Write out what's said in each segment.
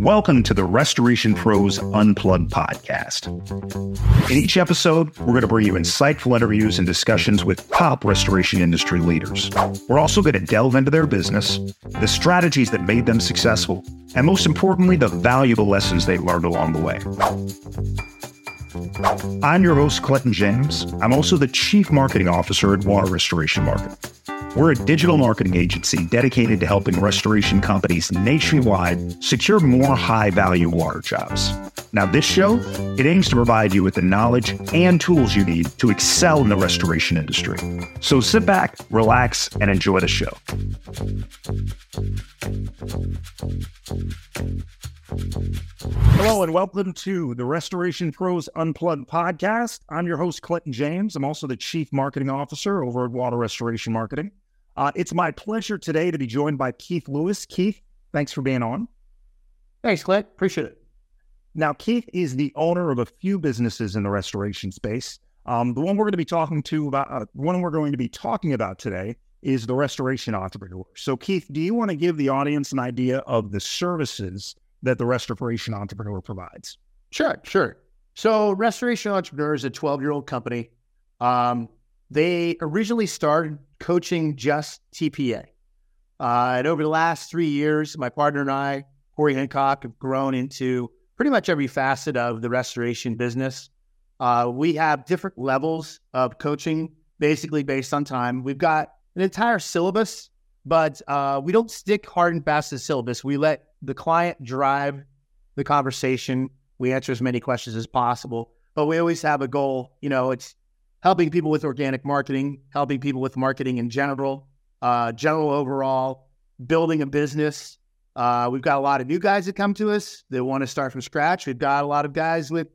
Welcome to the Restoration Pros Unplugged podcast. In each episode, we're going to bring you insightful interviews and discussions with top restoration industry leaders. We're also going to delve into their business, the strategies that made them successful, and most importantly, the valuable lessons they learned along the way. I'm your host, Clinton James. I'm also the Chief Marketing Officer at Water Restoration Marketing. We're a digital marketing agency dedicated to helping restoration companies nationwide secure more high value water jobs. Now, this show, it aims to provide you with the knowledge and tools you need to excel in the restoration industry. So sit back, relax, and enjoy the show. Hello, and welcome to the Restoration Pros Unplugged podcast. I'm your host, Clinton James. I'm also the Chief Marketing Officer over at Water Restoration Marketing. Uh, it's my pleasure today to be joined by Keith Lewis. Keith, thanks for being on. Thanks, Clint. Appreciate it. Now, Keith is the owner of a few businesses in the restoration space. Um, the one we're going to be talking to about, uh, one we're going to be talking about today is the restoration entrepreneur. So, Keith, do you want to give the audience an idea of the services that the restoration entrepreneur provides? Sure, sure. So, Restoration Entrepreneur is a 12 year old company. Um, they originally started coaching just TPA. Uh, and over the last three years, my partner and I, Corey Hancock, have grown into pretty much every facet of the restoration business. Uh, we have different levels of coaching, basically based on time. We've got an entire syllabus, but uh, we don't stick hard and fast to the syllabus. We let the client drive the conversation. We answer as many questions as possible, but we always have a goal. You know, it's helping people with organic marketing, helping people with marketing in general, uh, general overall, building a business. Uh, we've got a lot of new guys that come to us that want to start from scratch. We've got a lot of guys with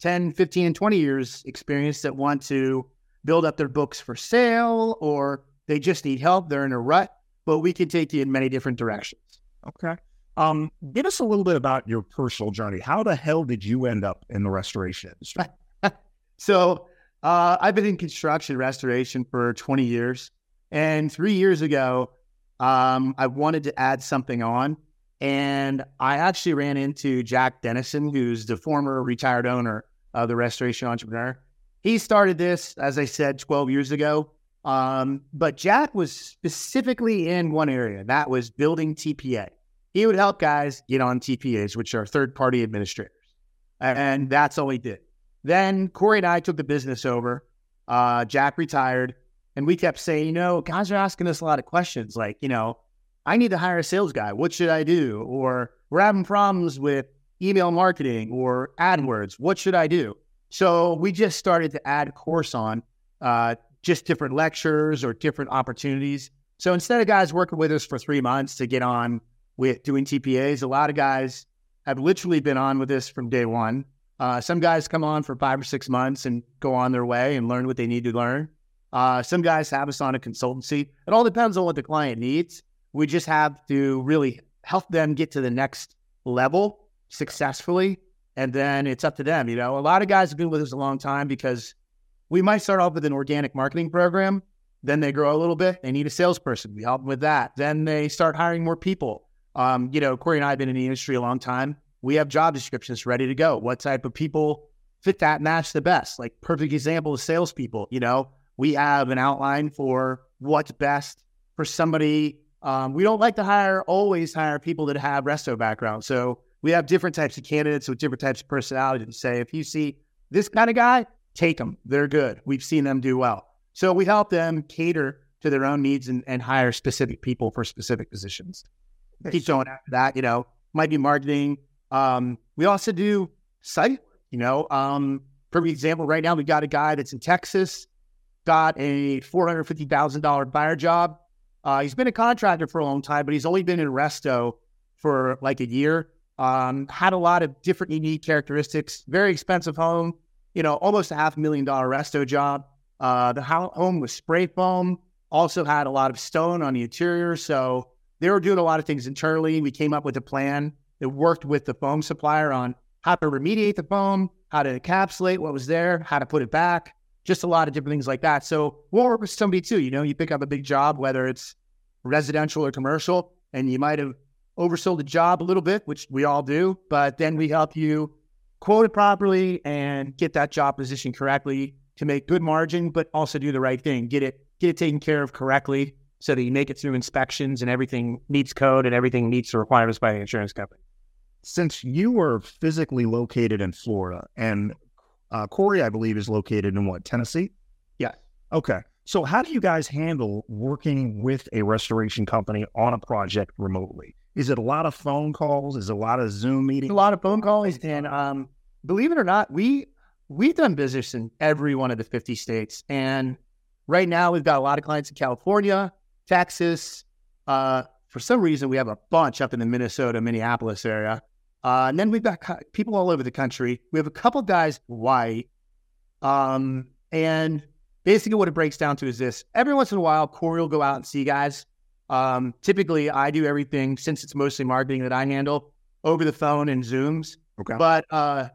10, 15, and 20 years experience that want to build up their books for sale or they just need help. They're in a rut, but we can take you in many different directions. Okay. Um, give us a little bit about your personal journey. How the hell did you end up in the restoration industry? so uh, I've been in construction restoration for 20 years. And three years ago, um, I wanted to add something on. And I actually ran into Jack Dennison, who's the former retired owner of the Restoration Entrepreneur. He started this, as I said, 12 years ago. Um, but Jack was specifically in one area that was building TPA. He would help guys get on TPAs, which are third party administrators. And that's all he did. Then Corey and I took the business over. Uh, Jack retired, and we kept saying, you know, guys are asking us a lot of questions like, you know, I need to hire a sales guy. What should I do? Or we're having problems with email marketing or AdWords. What should I do? So we just started to add course on uh, just different lectures or different opportunities. So instead of guys working with us for three months to get on with doing TPAs, a lot of guys have literally been on with this from day one. Uh, some guys come on for five or six months and go on their way and learn what they need to learn. Uh, some guys have us on a consultancy. It all depends on what the client needs. We just have to really help them get to the next level successfully. And then it's up to them. You know, a lot of guys have been with us a long time because we might start off with an organic marketing program. Then they grow a little bit. They need a salesperson. We help them with that. Then they start hiring more people. Um, you know, Corey and I have been in the industry a long time. We have job descriptions ready to go. What type of people fit that match the best? Like perfect example of salespeople. You know, we have an outline for what's best for somebody. Um, we don't like to hire always hire people that have resto background. So we have different types of candidates with different types of personalities. to say if you see this kind of guy, take them. They're good. We've seen them do well. So we help them cater to their own needs and, and hire specific people for specific positions. Keep going after that, you know, might be marketing. Um, we also do site, you know, um, for example, right now we got a guy that's in Texas, got a $450,000 buyer job. Uh, he's been a contractor for a long time, but he's only been in resto for like a year. Um, had a lot of different unique characteristics, very expensive home, you know, almost a half million dollar resto job. Uh, the home was spray foam, also had a lot of stone on the interior. So they were doing a lot of things internally. We came up with a plan that worked with the foam supplier on how to remediate the foam, how to encapsulate what was there, how to put it back, just a lot of different things like that. So we'll work with somebody too. You know, you pick up a big job, whether it's residential or commercial, and you might have oversold the job a little bit, which we all do, but then we help you quote it properly and get that job position correctly to make good margin, but also do the right thing. Get it get it taken care of correctly so that you make it through inspections and everything meets code and everything meets the requirements by the insurance company. Since you are physically located in Florida and uh, Corey, I believe, is located in what, Tennessee? Yeah. Okay. So, how do you guys handle working with a restoration company on a project remotely? Is it a lot of phone calls? Is it a lot of Zoom meetings? A lot of phone calls, and um, believe it or not, we we've done business in every one of the 50 states, and right now we've got a lot of clients in California, Texas. Uh, for some reason, we have a bunch up in the Minnesota, Minneapolis area. Uh, and then we've got people all over the country. We have a couple guys white. Um, and basically what it breaks down to is this. Every once in a while, Corey will go out and see guys. Um, typically, I do everything, since it's mostly marketing that I handle, over the phone and Zooms. Okay. But uh,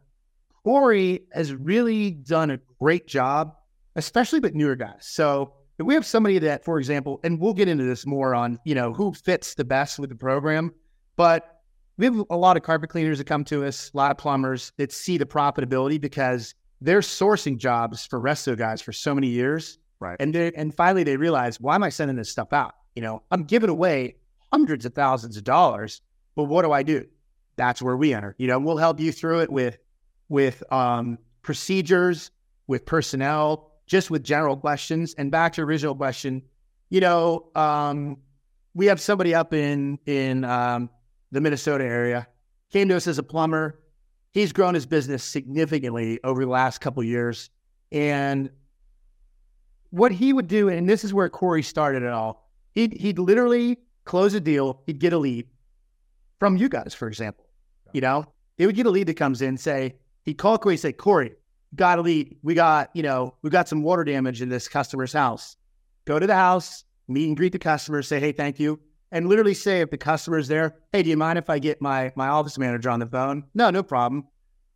Corey has really done a great job, especially with newer guys. So if we have somebody that, for example, and we'll get into this more on, you know, who fits the best with the program, but we have a lot of carpet cleaners that come to us, a lot of plumbers that see the profitability because they're sourcing jobs for resto guys for so many years. Right. And they and finally they realize, why am I sending this stuff out? You know, I'm giving away hundreds of thousands of dollars, but what do I do? That's where we enter. You know, we'll help you through it with with um, procedures, with personnel, just with general questions. And back to original question, you know, um, we have somebody up in in um, the Minnesota area, came to us as a plumber. He's grown his business significantly over the last couple years. And what he would do, and this is where Corey started it all, he'd, he'd literally close a deal, he'd get a lead from you guys, for example. You know, he would get a lead that comes in, say, he'd call Corey, say, Corey, got lead. We got, you know, we got some water damage in this customer's house. Go to the house, meet and greet the customer, say, hey, thank you and literally say if the customer's there, hey, do you mind if I get my my office manager on the phone? No, no problem.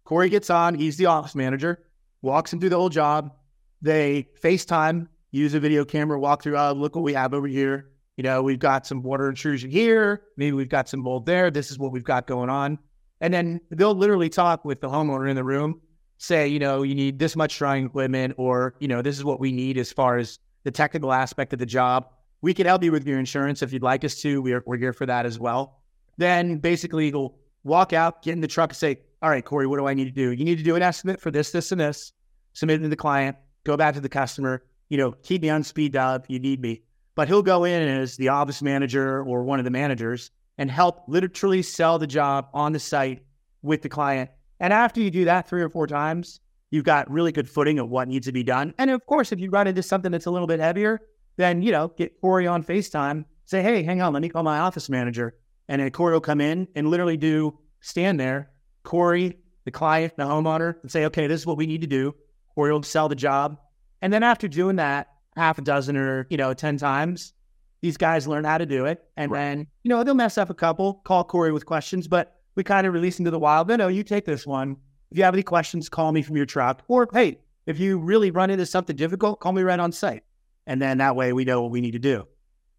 Corey gets on, he's the office manager, walks him through the whole job. They FaceTime, use a video camera, walk through, oh, look what we have over here. You know, we've got some water intrusion here, maybe we've got some mold there. This is what we've got going on. And then they'll literally talk with the homeowner in the room, say, you know, you need this much drying equipment, or, you know, this is what we need as far as the technical aspect of the job we can help you with your insurance if you'd like us to. We're, we're here for that as well. Then basically you'll walk out, get in the truck and say, all right, Corey, what do I need to do? You need to do an estimate for this, this, and this, submit it to the client, go back to the customer, you know, keep me on speed dial if you need me. But he'll go in as the office manager or one of the managers and help literally sell the job on the site with the client. And after you do that three or four times, you've got really good footing of what needs to be done. And of course, if you run into something that's a little bit heavier, then, you know, get Corey on FaceTime, say, hey, hang on, let me call my office manager. And then Corey will come in and literally do stand there, Corey, the client, the homeowner, and say, okay, this is what we need to do. Corey will sell the job. And then after doing that half a dozen or, you know, 10 times, these guys learn how to do it. And right. then, you know, they'll mess up a couple, call Corey with questions, but we kind of release into the wild. No, no, you take this one. If you have any questions, call me from your truck. Or, hey, if you really run into something difficult, call me right on site. And then that way we know what we need to do.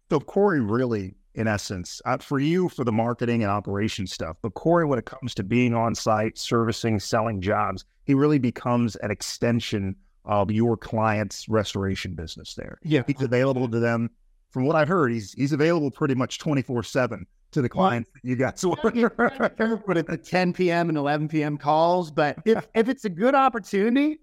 So Corey really, in essence, uh, for you for the marketing and operation stuff, but Corey, when it comes to being on site, servicing, selling jobs, he really becomes an extension of your client's restoration business there. Yeah. He's available to them. From what I've heard, he's he's available pretty much 24 7 to the clients well, you got. So put it at 10 p.m. and 11 p.m. calls, but if, if it's a good opportunity,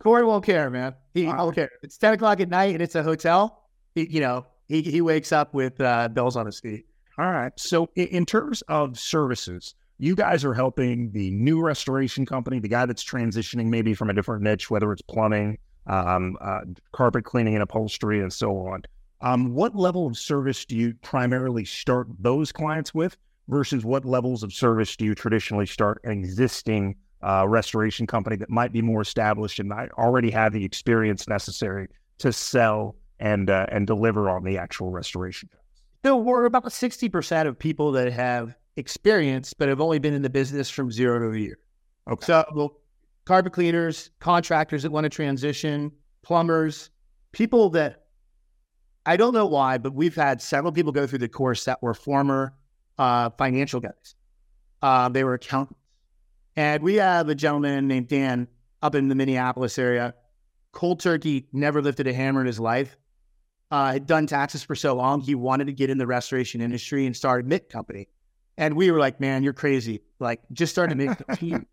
Corey won't care, man. He won't care. It's 10 o'clock at night and it's a hotel. He, you know, he, he wakes up with uh, bills on his feet. All right. So, in, in terms of services, you guys are helping the new restoration company, the guy that's transitioning maybe from a different niche, whether it's plumbing, um, uh, carpet cleaning and upholstery, and so on. Um, what level of service do you primarily start those clients with versus what levels of service do you traditionally start an existing uh, restoration company that might be more established and might already have the experience necessary to sell and uh, and deliver on the actual restoration. So we're about sixty percent of people that have experience, but have only been in the business from zero to a year. Okay. So well, carpet cleaners, contractors that want to transition, plumbers, people that I don't know why, but we've had several people go through the course that were former uh, financial guys. Uh, they were accountants. And we have a gentleman named Dan up in the Minneapolis area. Cold turkey, never lifted a hammer in his life. Uh, had done taxes for so long, he wanted to get in the restoration industry and start a MIT company. And we were like, man, you're crazy. Like, just start a MIT team.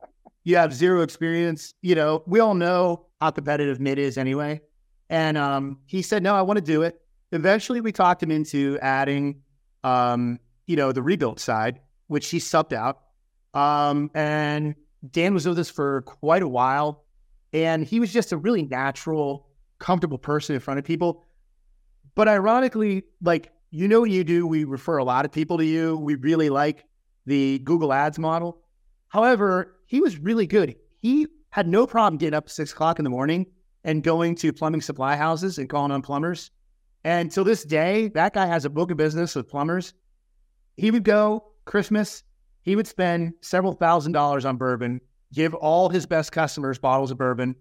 You have zero experience. You know, we all know how competitive MIT is anyway. And um, he said, no, I want to do it. Eventually, we talked him into adding, um, you know, the rebuild side, which he subbed out. Um, and Dan was with us for quite a while. And he was just a really natural, comfortable person in front of people. But ironically, like, you know what you do? We refer a lot of people to you. We really like the Google Ads model. However, he was really good. He had no problem getting up at six o'clock in the morning and going to plumbing supply houses and calling on plumbers. And to this day, that guy has a book of business with plumbers. He would go Christmas, he would spend several thousand dollars on bourbon, give all his best customers bottles of bourbon,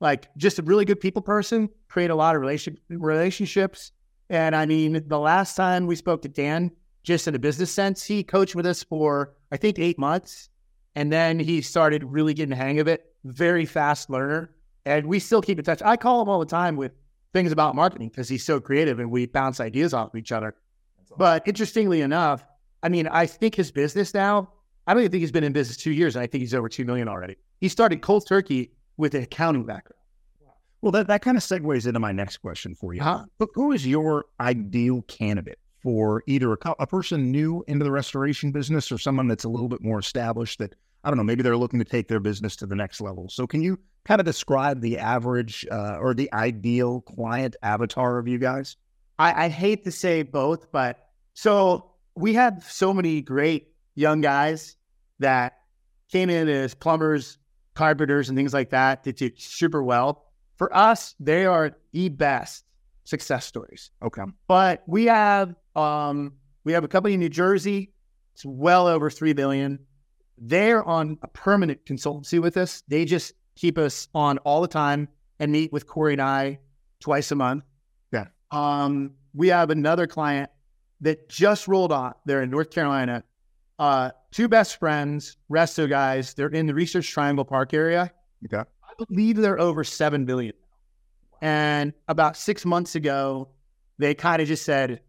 like just a really good people person, create a lot of relation, relationships. And I mean, the last time we spoke to Dan, just in a business sense, he coached with us for, I think, eight months. And then he started really getting the hang of it. Very fast learner. And we still keep in touch. I call him all the time with things about marketing because he's so creative and we bounce ideas off of each other. Awesome. But interestingly enough, I mean, I think his business now, I don't even think he's been in business two years, and I think he's over two million already. He started cold turkey with an accounting background. Well, that, that kind of segues into my next question for you. Huh? But who is your ideal candidate for either a, a person new into the restoration business or someone that's a little bit more established that, I don't know, maybe they're looking to take their business to the next level? So, can you kind of describe the average uh, or the ideal client avatar of you guys? I, I hate to say both, but so we have so many great young guys that came in as plumbers, carpenters, and things like that that did super well. For us, they are the best success stories. Okay. But we have um we have a company in New Jersey. It's well over three billion. They're on a permanent consultancy with us. They just keep us on all the time and meet with Corey and I twice a month. Yeah. Um, we have another client that just rolled on. They're in North Carolina. Uh, two best friends, resto guys. They're in the Research Triangle Park area. Okay. I believe they're over seven billion. And about six months ago, they kind of just said,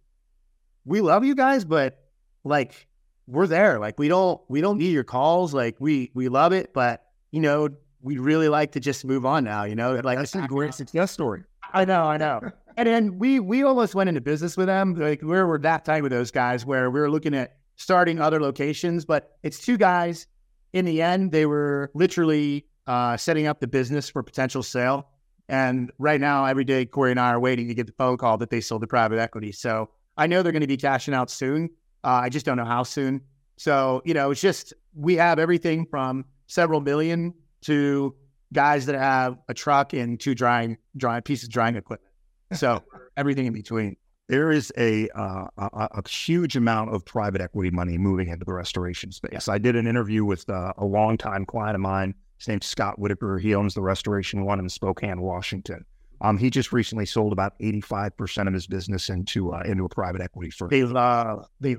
"We love you guys, but like we're there. Like we don't we don't need your calls. Like we we love it, but you know we really like to just move on now. You know, like that's a great success story. I know, I know. and then we we almost went into business with them. Like we were that tight with those guys where we were looking at starting other locations, but it's two guys. In the end, they were literally uh, setting up the business for potential sale. And right now, every day, Corey and I are waiting to get the phone call that they sold to private equity. So I know they're going to be cashing out soon. Uh, I just don't know how soon. So, you know, it's just we have everything from several million to guys that have a truck and two drying, drying pieces of drying equipment. So everything in between. There is a, uh, a, a huge amount of private equity money moving into the restoration space. I did an interview with uh, a longtime client of mine. His name's Scott Whitaker. He owns the Restoration One in Spokane, Washington. Um, he just recently sold about eighty-five percent of his business into uh, into a private equity firm. They love they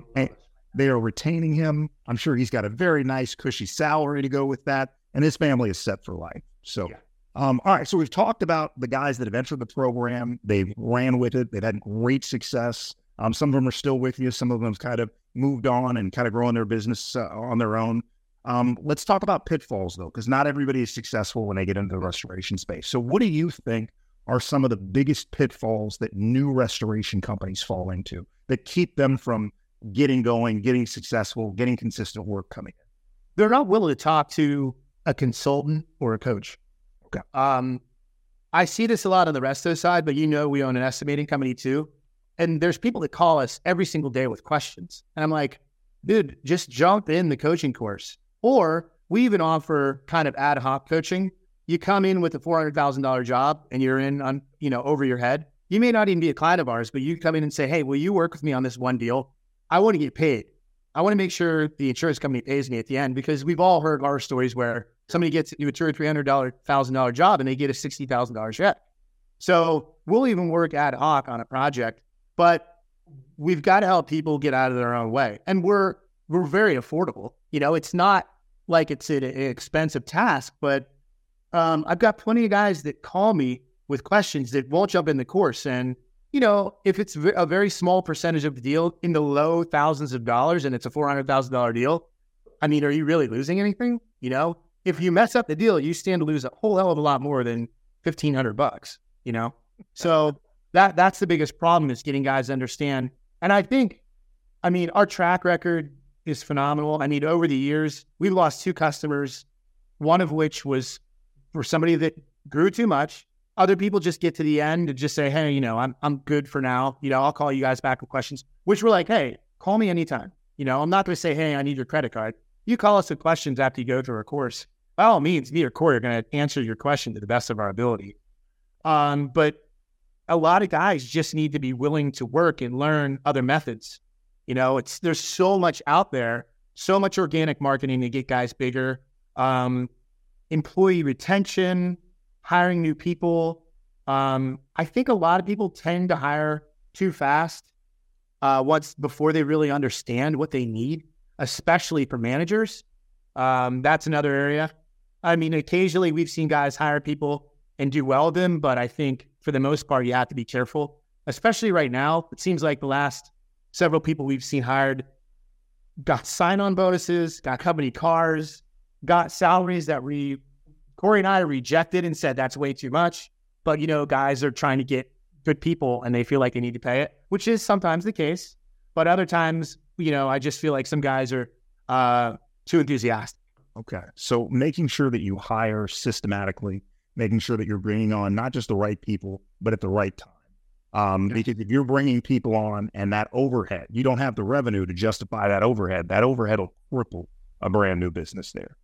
they are retaining him. I'm sure he's got a very nice, cushy salary to go with that, and his family is set for life. So. Yeah. Um, all right, so we've talked about the guys that have entered the program. They've ran with it. They've had great success. Um, some of them are still with you. Some of them have kind of moved on and kind of growing their business uh, on their own. Um, let's talk about pitfalls though, because not everybody is successful when they get into the restoration space. So, what do you think are some of the biggest pitfalls that new restoration companies fall into that keep them from getting going, getting successful, getting consistent work coming in? They're not willing to talk to a consultant or a coach. Okay. Um, I see this a lot on the resto side, but you know, we own an estimating company too. And there's people that call us every single day with questions. And I'm like, dude, just jump in the coaching course. Or we even offer kind of ad hoc coaching. You come in with a $400,000 job and you're in on, you know, over your head. You may not even be a client of ours, but you come in and say, Hey, will you work with me on this one deal? I want to get paid. I want to make sure the insurance company pays me at the end because we've all heard our stories where somebody gets you a two or three hundred dollar thousand dollar job and they get a sixty thousand dollar check. So we'll even work ad hoc on a project, but we've got to help people get out of their own way. And we're we're very affordable. You know, it's not like it's an expensive task, but um, I've got plenty of guys that call me with questions that won't jump in the course. And, you know, if it's a very small percentage of the deal in the low thousands of dollars and it's a $400,000 deal, I mean, are you really losing anything? You know, if you mess up the deal, you stand to lose a whole hell of a lot more than 1500 bucks, you know? So that that's the biggest problem is getting guys to understand. And I think, I mean, our track record is phenomenal. I mean, over the years, we've lost two customers, one of which was for somebody that grew too much. Other people just get to the end and just say, hey, you know, I'm I'm good for now. You know, I'll call you guys back with questions, which we're like, hey, call me anytime. You know, I'm not going to say, hey, I need your credit card. You call us with questions after you go through our course. By all means, me or Corey are going to answer your question to the best of our ability. Um, but a lot of guys just need to be willing to work and learn other methods. You know, it's there's so much out there, so much organic marketing to get guys bigger. Um, employee retention, hiring new people. Um, I think a lot of people tend to hire too fast uh, once before they really understand what they need, especially for managers. Um, that's another area. I mean, occasionally we've seen guys hire people and do well with them, but I think for the most part, you have to be careful, especially right now. It seems like the last several people we've seen hired got sign on bonuses, got company cars, got salaries that we, Corey and I rejected and said that's way too much. But, you know, guys are trying to get good people and they feel like they need to pay it, which is sometimes the case. But other times, you know, I just feel like some guys are uh, too enthusiastic. Okay. So making sure that you hire systematically, making sure that you're bringing on not just the right people, but at the right time. Um, because if you're bringing people on and that overhead, you don't have the revenue to justify that overhead. That overhead will cripple a brand new business there.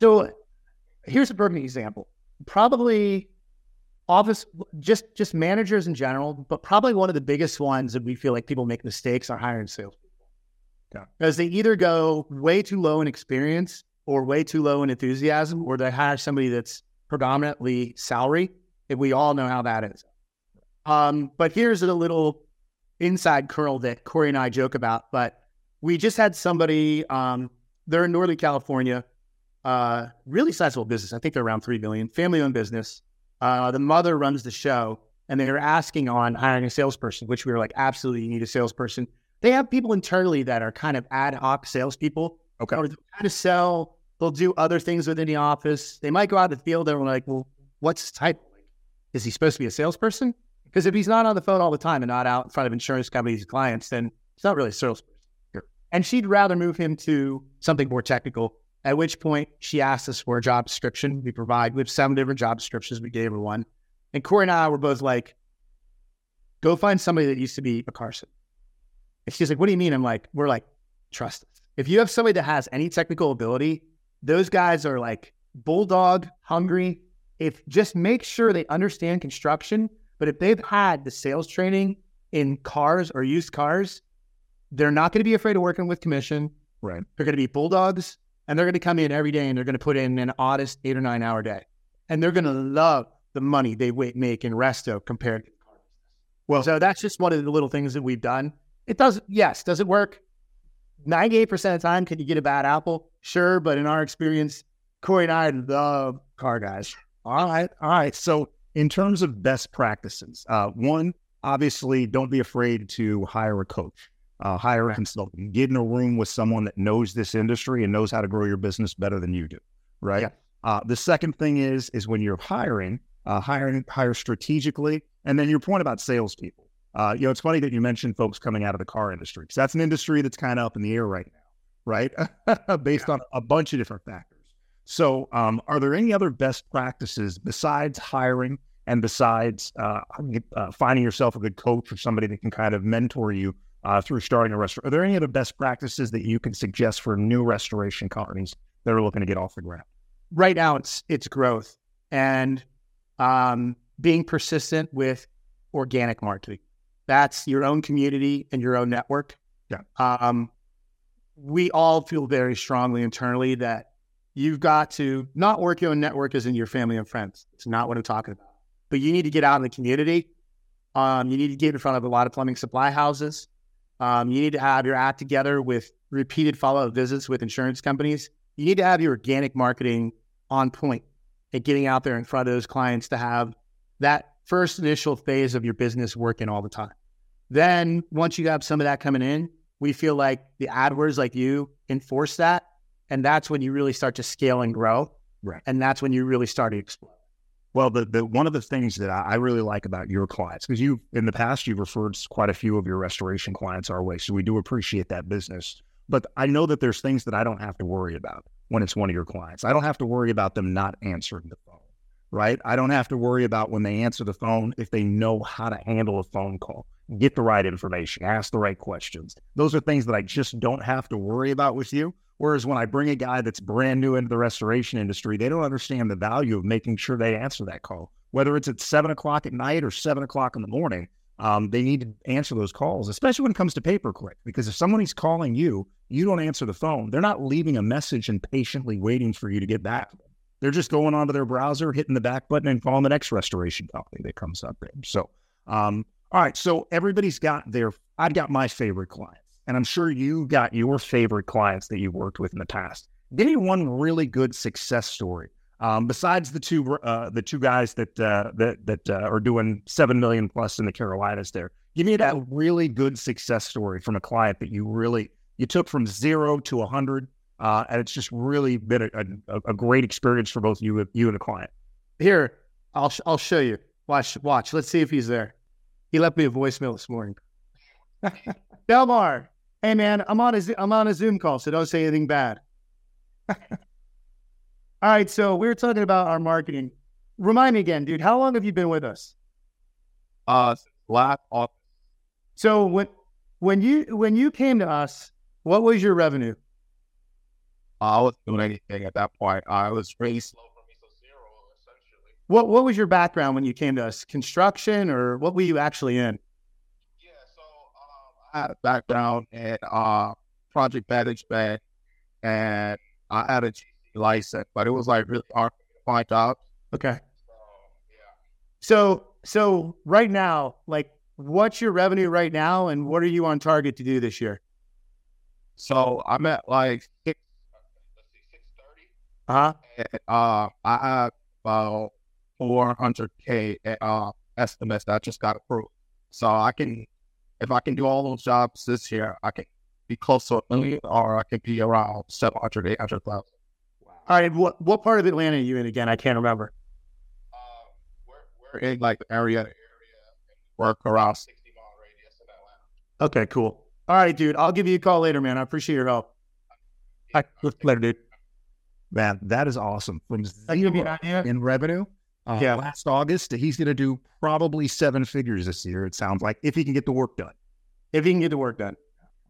So here's a perfect example. Probably office just just managers in general, but probably one of the biggest ones that we feel like people make mistakes are hiring salespeople. Because they either go way too low in experience or way too low in enthusiasm, or they hire somebody that's predominantly salary. And we all know how that is. Um, but here's a little inside curl that Corey and I joke about. But we just had somebody, um, they're in Northern California, uh, really sizable business. I think they're around 3 million, family owned business. Uh, the mother runs the show and they were asking on hiring a salesperson, which we were like, absolutely, you need a salesperson. They have people internally that are kind of ad hoc salespeople. Okay. Or they kind of sell, they'll do other things within the office. They might go out in the field and we're like, well, what's his type? Is he supposed to be a salesperson? Because if he's not on the phone all the time and not out in front of insurance companies' and clients, then he's not really a salesperson. Sure. And she'd rather move him to something more technical. At which point she asked us for a job description. We provide, we have seven different job descriptions. We gave her one. And Corey and I were both like, go find somebody that used to be a Carson. And she's like, what do you mean? I'm like, we're like, trust us. If you have somebody that has any technical ability, those guys are like bulldog hungry. If just make sure they understand construction but if they've had the sales training in cars or used cars, they're not going to be afraid of working with commission. Right. They're going to be bulldogs and they're going to come in every day and they're going to put in an honest eight or nine hour day. And they're going to love the money they make in resto compared to the car business. Well, so that's just one of the little things that we've done. It does, yes. Does it work? 98% of the time, can you get a bad apple? Sure. But in our experience, Corey and I love car guys. All right. All right. So in terms of best practices, uh, one, obviously, don't be afraid to hire a coach, uh, hire a consultant, get in a room with someone that knows this industry and knows how to grow your business better than you do. Right. Yeah. Uh, the second thing is is when you're hiring, uh, hiring hire strategically, and then your point about salespeople. Uh, you know, it's funny that you mentioned folks coming out of the car industry because that's an industry that's kind of up in the air right now, right? Based yeah. on a bunch of different factors. So, um, are there any other best practices besides hiring and besides uh, uh, finding yourself a good coach or somebody that can kind of mentor you uh, through starting a restaurant? Are there any other best practices that you can suggest for new restoration companies that are looking to get off the ground? Right now, it's it's growth and um, being persistent with organic marketing. That's your own community and your own network. Yeah. Um, we all feel very strongly internally that you've got to not work your own network as in your family and friends. It's not what I'm talking about. But you need to get out in the community. Um, you need to get in front of a lot of plumbing supply houses. Um, you need to have your act together with repeated follow up visits with insurance companies. You need to have your organic marketing on point and getting out there in front of those clients to have that first initial phase of your business working all the time. Then once you have some of that coming in, we feel like the AdWords like you enforce that. And that's when you really start to scale and grow. Right. And that's when you really start to explode. Well, the, the one of the things that I, I really like about your clients, because you in the past you've referred quite a few of your restoration clients our way, so we do appreciate that business. But I know that there's things that I don't have to worry about when it's one of your clients. I don't have to worry about them not answering the right? I don't have to worry about when they answer the phone if they know how to handle a phone call, get the right information, ask the right questions. Those are things that I just don't have to worry about with you. Whereas when I bring a guy that's brand new into the restoration industry, they don't understand the value of making sure they answer that call, whether it's at seven o'clock at night or seven o'clock in the morning. Um, they need to answer those calls, especially when it comes to pay per click. Because if somebody's calling you, you don't answer the phone. They're not leaving a message and patiently waiting for you to get back. They're just going onto their browser, hitting the back button, and calling the next restoration company that comes up there. So, um, all right. So everybody's got their. I've got my favorite clients, and I'm sure you got your favorite clients that you've worked with in the past. Give me one really good success story. Um, besides the two uh, the two guys that uh, that that uh, are doing seven million plus in the Carolinas, there. Give me that really good success story from a client that you really you took from zero to a hundred, uh, and it's just really been a, a, a, great experience for both you you and the client. Here, I'll sh- I'll show you. Watch watch. Let's see if he's there. He left me a voicemail this morning. Belmar, Hey man, I'm on a I'm on a Zoom call, so don't say anything bad. All right, so we were talking about our marketing. Remind me again, dude. How long have you been with us? Uh, last August. So when when you when you came to us, what was your revenue? I wasn't doing anything at that point. I was really slow for me, zero essentially. What What was your background when you came to us? Construction, or what were you actually in? Yeah, so um, I had a background in uh, project management and I had a GC license, but it was like really hard to find jobs. Okay. So, yeah. So, so right now, like, what's your revenue right now, and what are you on target to do this year? So I'm at like six, six thirty. Uh-huh. uh I have about four hundred k uh estimates that just got approved, so I can if I can do all those jobs this year, I can be close to a million or I can be around 700, 800,000. Wow. All right. What, what part of Atlanta are you in again? I can't remember. Um, we're, we're in like the area, area work around 60 mile radius in Atlanta. Okay, cool. All right, dude. I'll give you a call later, man. I appreciate your help. All right, later, dude. Man, that is awesome. From zero in revenue uh, yeah. last August. He's going to do probably seven figures this year, it sounds like, if he can get the work done. If he can get the work done.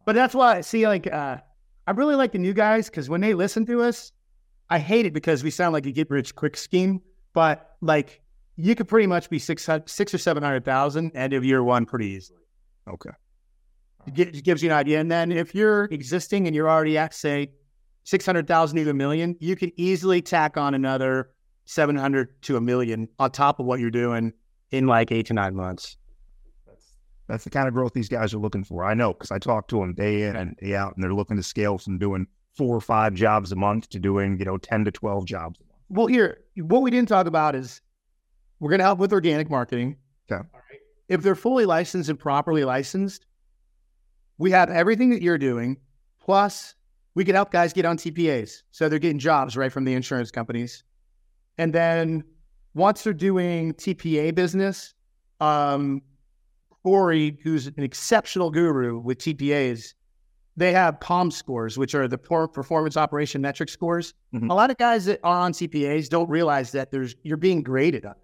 But that's why, see, like, uh, I really like the new guys because when they listen to us, I hate it because we sound like a get rich quick scheme, but like you could pretty much be six, six or 700,000 end of year one pretty easily. Okay. It gives you an idea. And then if you're existing and you're already at, say, 600,000 to a million, you can easily tack on another 700 to a million on top of what you're doing in like eight to nine months. That's that's the kind of growth these guys are looking for. I know because I talk to them day in and day out, and they're looking to scale from doing four or five jobs a month to doing you know ten to twelve jobs. Well, here, what we didn't talk about is we're going to help with organic marketing. Okay. If they're fully licensed and properly licensed, we have everything that you're doing. Plus, we can help guys get on TPAs, so they're getting jobs right from the insurance companies. And then once they're doing TPA business, um, Corey, who's an exceptional guru with TPAs, they have POM scores, which are the performance operation metric scores. Mm-hmm. A lot of guys that are on TPAs don't realize that there's you're being graded on.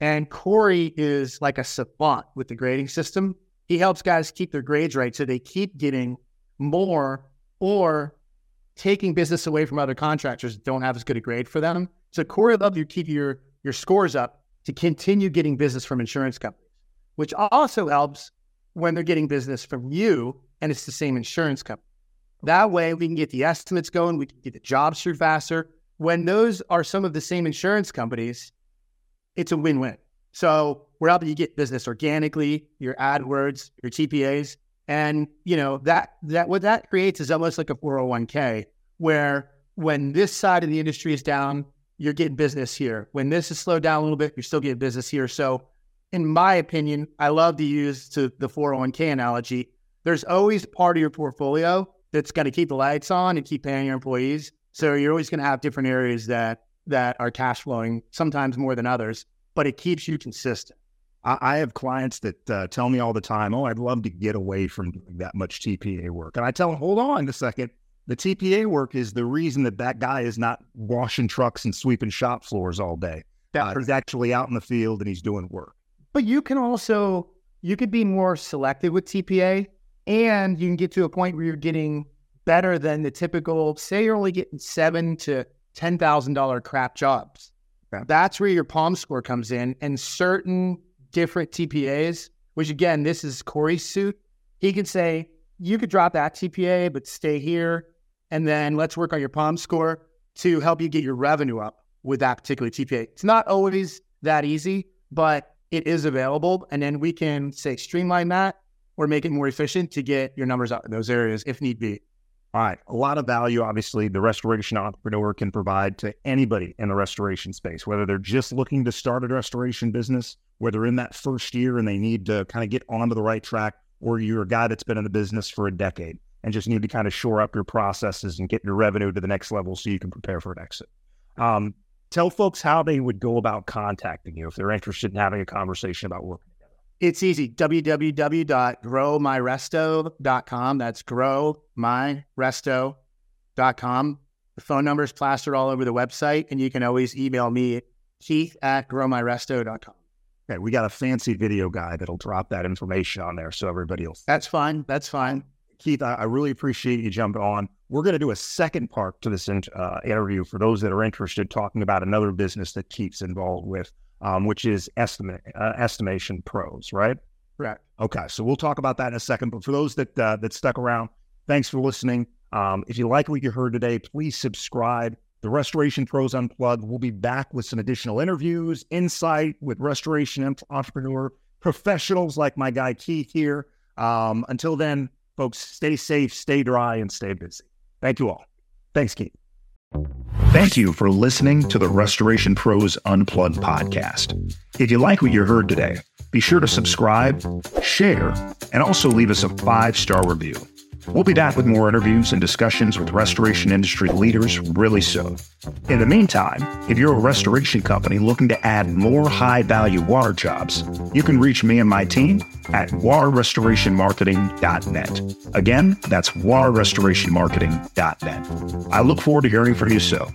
And Corey is like a savant with the grading system. He helps guys keep their grades right so they keep getting more or taking business away from other contractors that don't have as good a grade for them. So Corey love you keep your your scores up to continue getting business from insurance companies, which also helps when they're getting business from you and it's the same insurance company. That way we can get the estimates going, we can get the jobs through faster. When those are some of the same insurance companies, it's a win-win. So we're helping you get business organically, your AdWords, your TPAs, And you know that that what that creates is almost like a 401k where when this side of the industry is down, you're getting business here. When this is slowed down a little bit, you're still getting business here. So in my opinion, I love to use to the 401k analogy. There's always part of your portfolio that's going to keep the lights on and keep paying your employees. So you're always going to have different areas that that are cash flowing, sometimes more than others, but it keeps you consistent. I, I have clients that uh, tell me all the time, "Oh, I'd love to get away from doing that much TPA work," and I tell them, "Hold on a second. The TPA work is the reason that that guy is not washing trucks and sweeping shop floors all day. Uh, he's actually out in the field and he's doing work." But you can also you could be more selective with TPA and you can get to a point where you're getting better than the typical, say you're only getting seven to ten thousand dollar crap jobs. Okay. That's where your POM score comes in and certain different TPAs, which again, this is Corey's suit. He could say, you could drop that TPA, but stay here. And then let's work on your POM score to help you get your revenue up with that particular TPA. It's not always that easy, but it is available. And then we can say streamline that or make it more efficient to get your numbers out in those areas if need be. All right. A lot of value, obviously, the restoration entrepreneur can provide to anybody in the restoration space, whether they're just looking to start a restoration business, whether they're in that first year and they need to kind of get onto the right track, or you're a guy that's been in the business for a decade and just need to kind of shore up your processes and get your revenue to the next level so you can prepare for an exit. Um, tell folks how they would go about contacting you if they're interested in having a conversation about working. It's easy. www.growmyresto.com. That's growmyresto.com. The phone number is plastered all over the website, and you can always email me, keith at growmyresto.com. Okay, we got a fancy video guy that'll drop that information on there so everybody else. That's fine. That's fine. Keith, I, I really appreciate you jumping on. We're going to do a second part to this in, uh, interview for those that are interested, talking about another business that Keith's involved with, um, which is estimate uh, estimation pros, right? Correct. Okay, so we'll talk about that in a second. But for those that uh, that stuck around, thanks for listening. Um, if you like what you heard today, please subscribe. The Restoration Pros Unplugged. We'll be back with some additional interviews, insight with restoration entrepreneur professionals like my guy Keith here. Um, until then, Folks, stay safe, stay dry, and stay busy. Thank you all. Thanks, Keith. Thank you for listening to the Restoration Pros Unplugged podcast. If you like what you heard today, be sure to subscribe, share, and also leave us a five star review. We'll be back with more interviews and discussions with restoration industry leaders really soon. In the meantime, if you're a restoration company looking to add more high value water jobs, you can reach me and my team at waterrestorationmarketing.net. Again, that's waterrestorationmarketing.net. I look forward to hearing from you soon.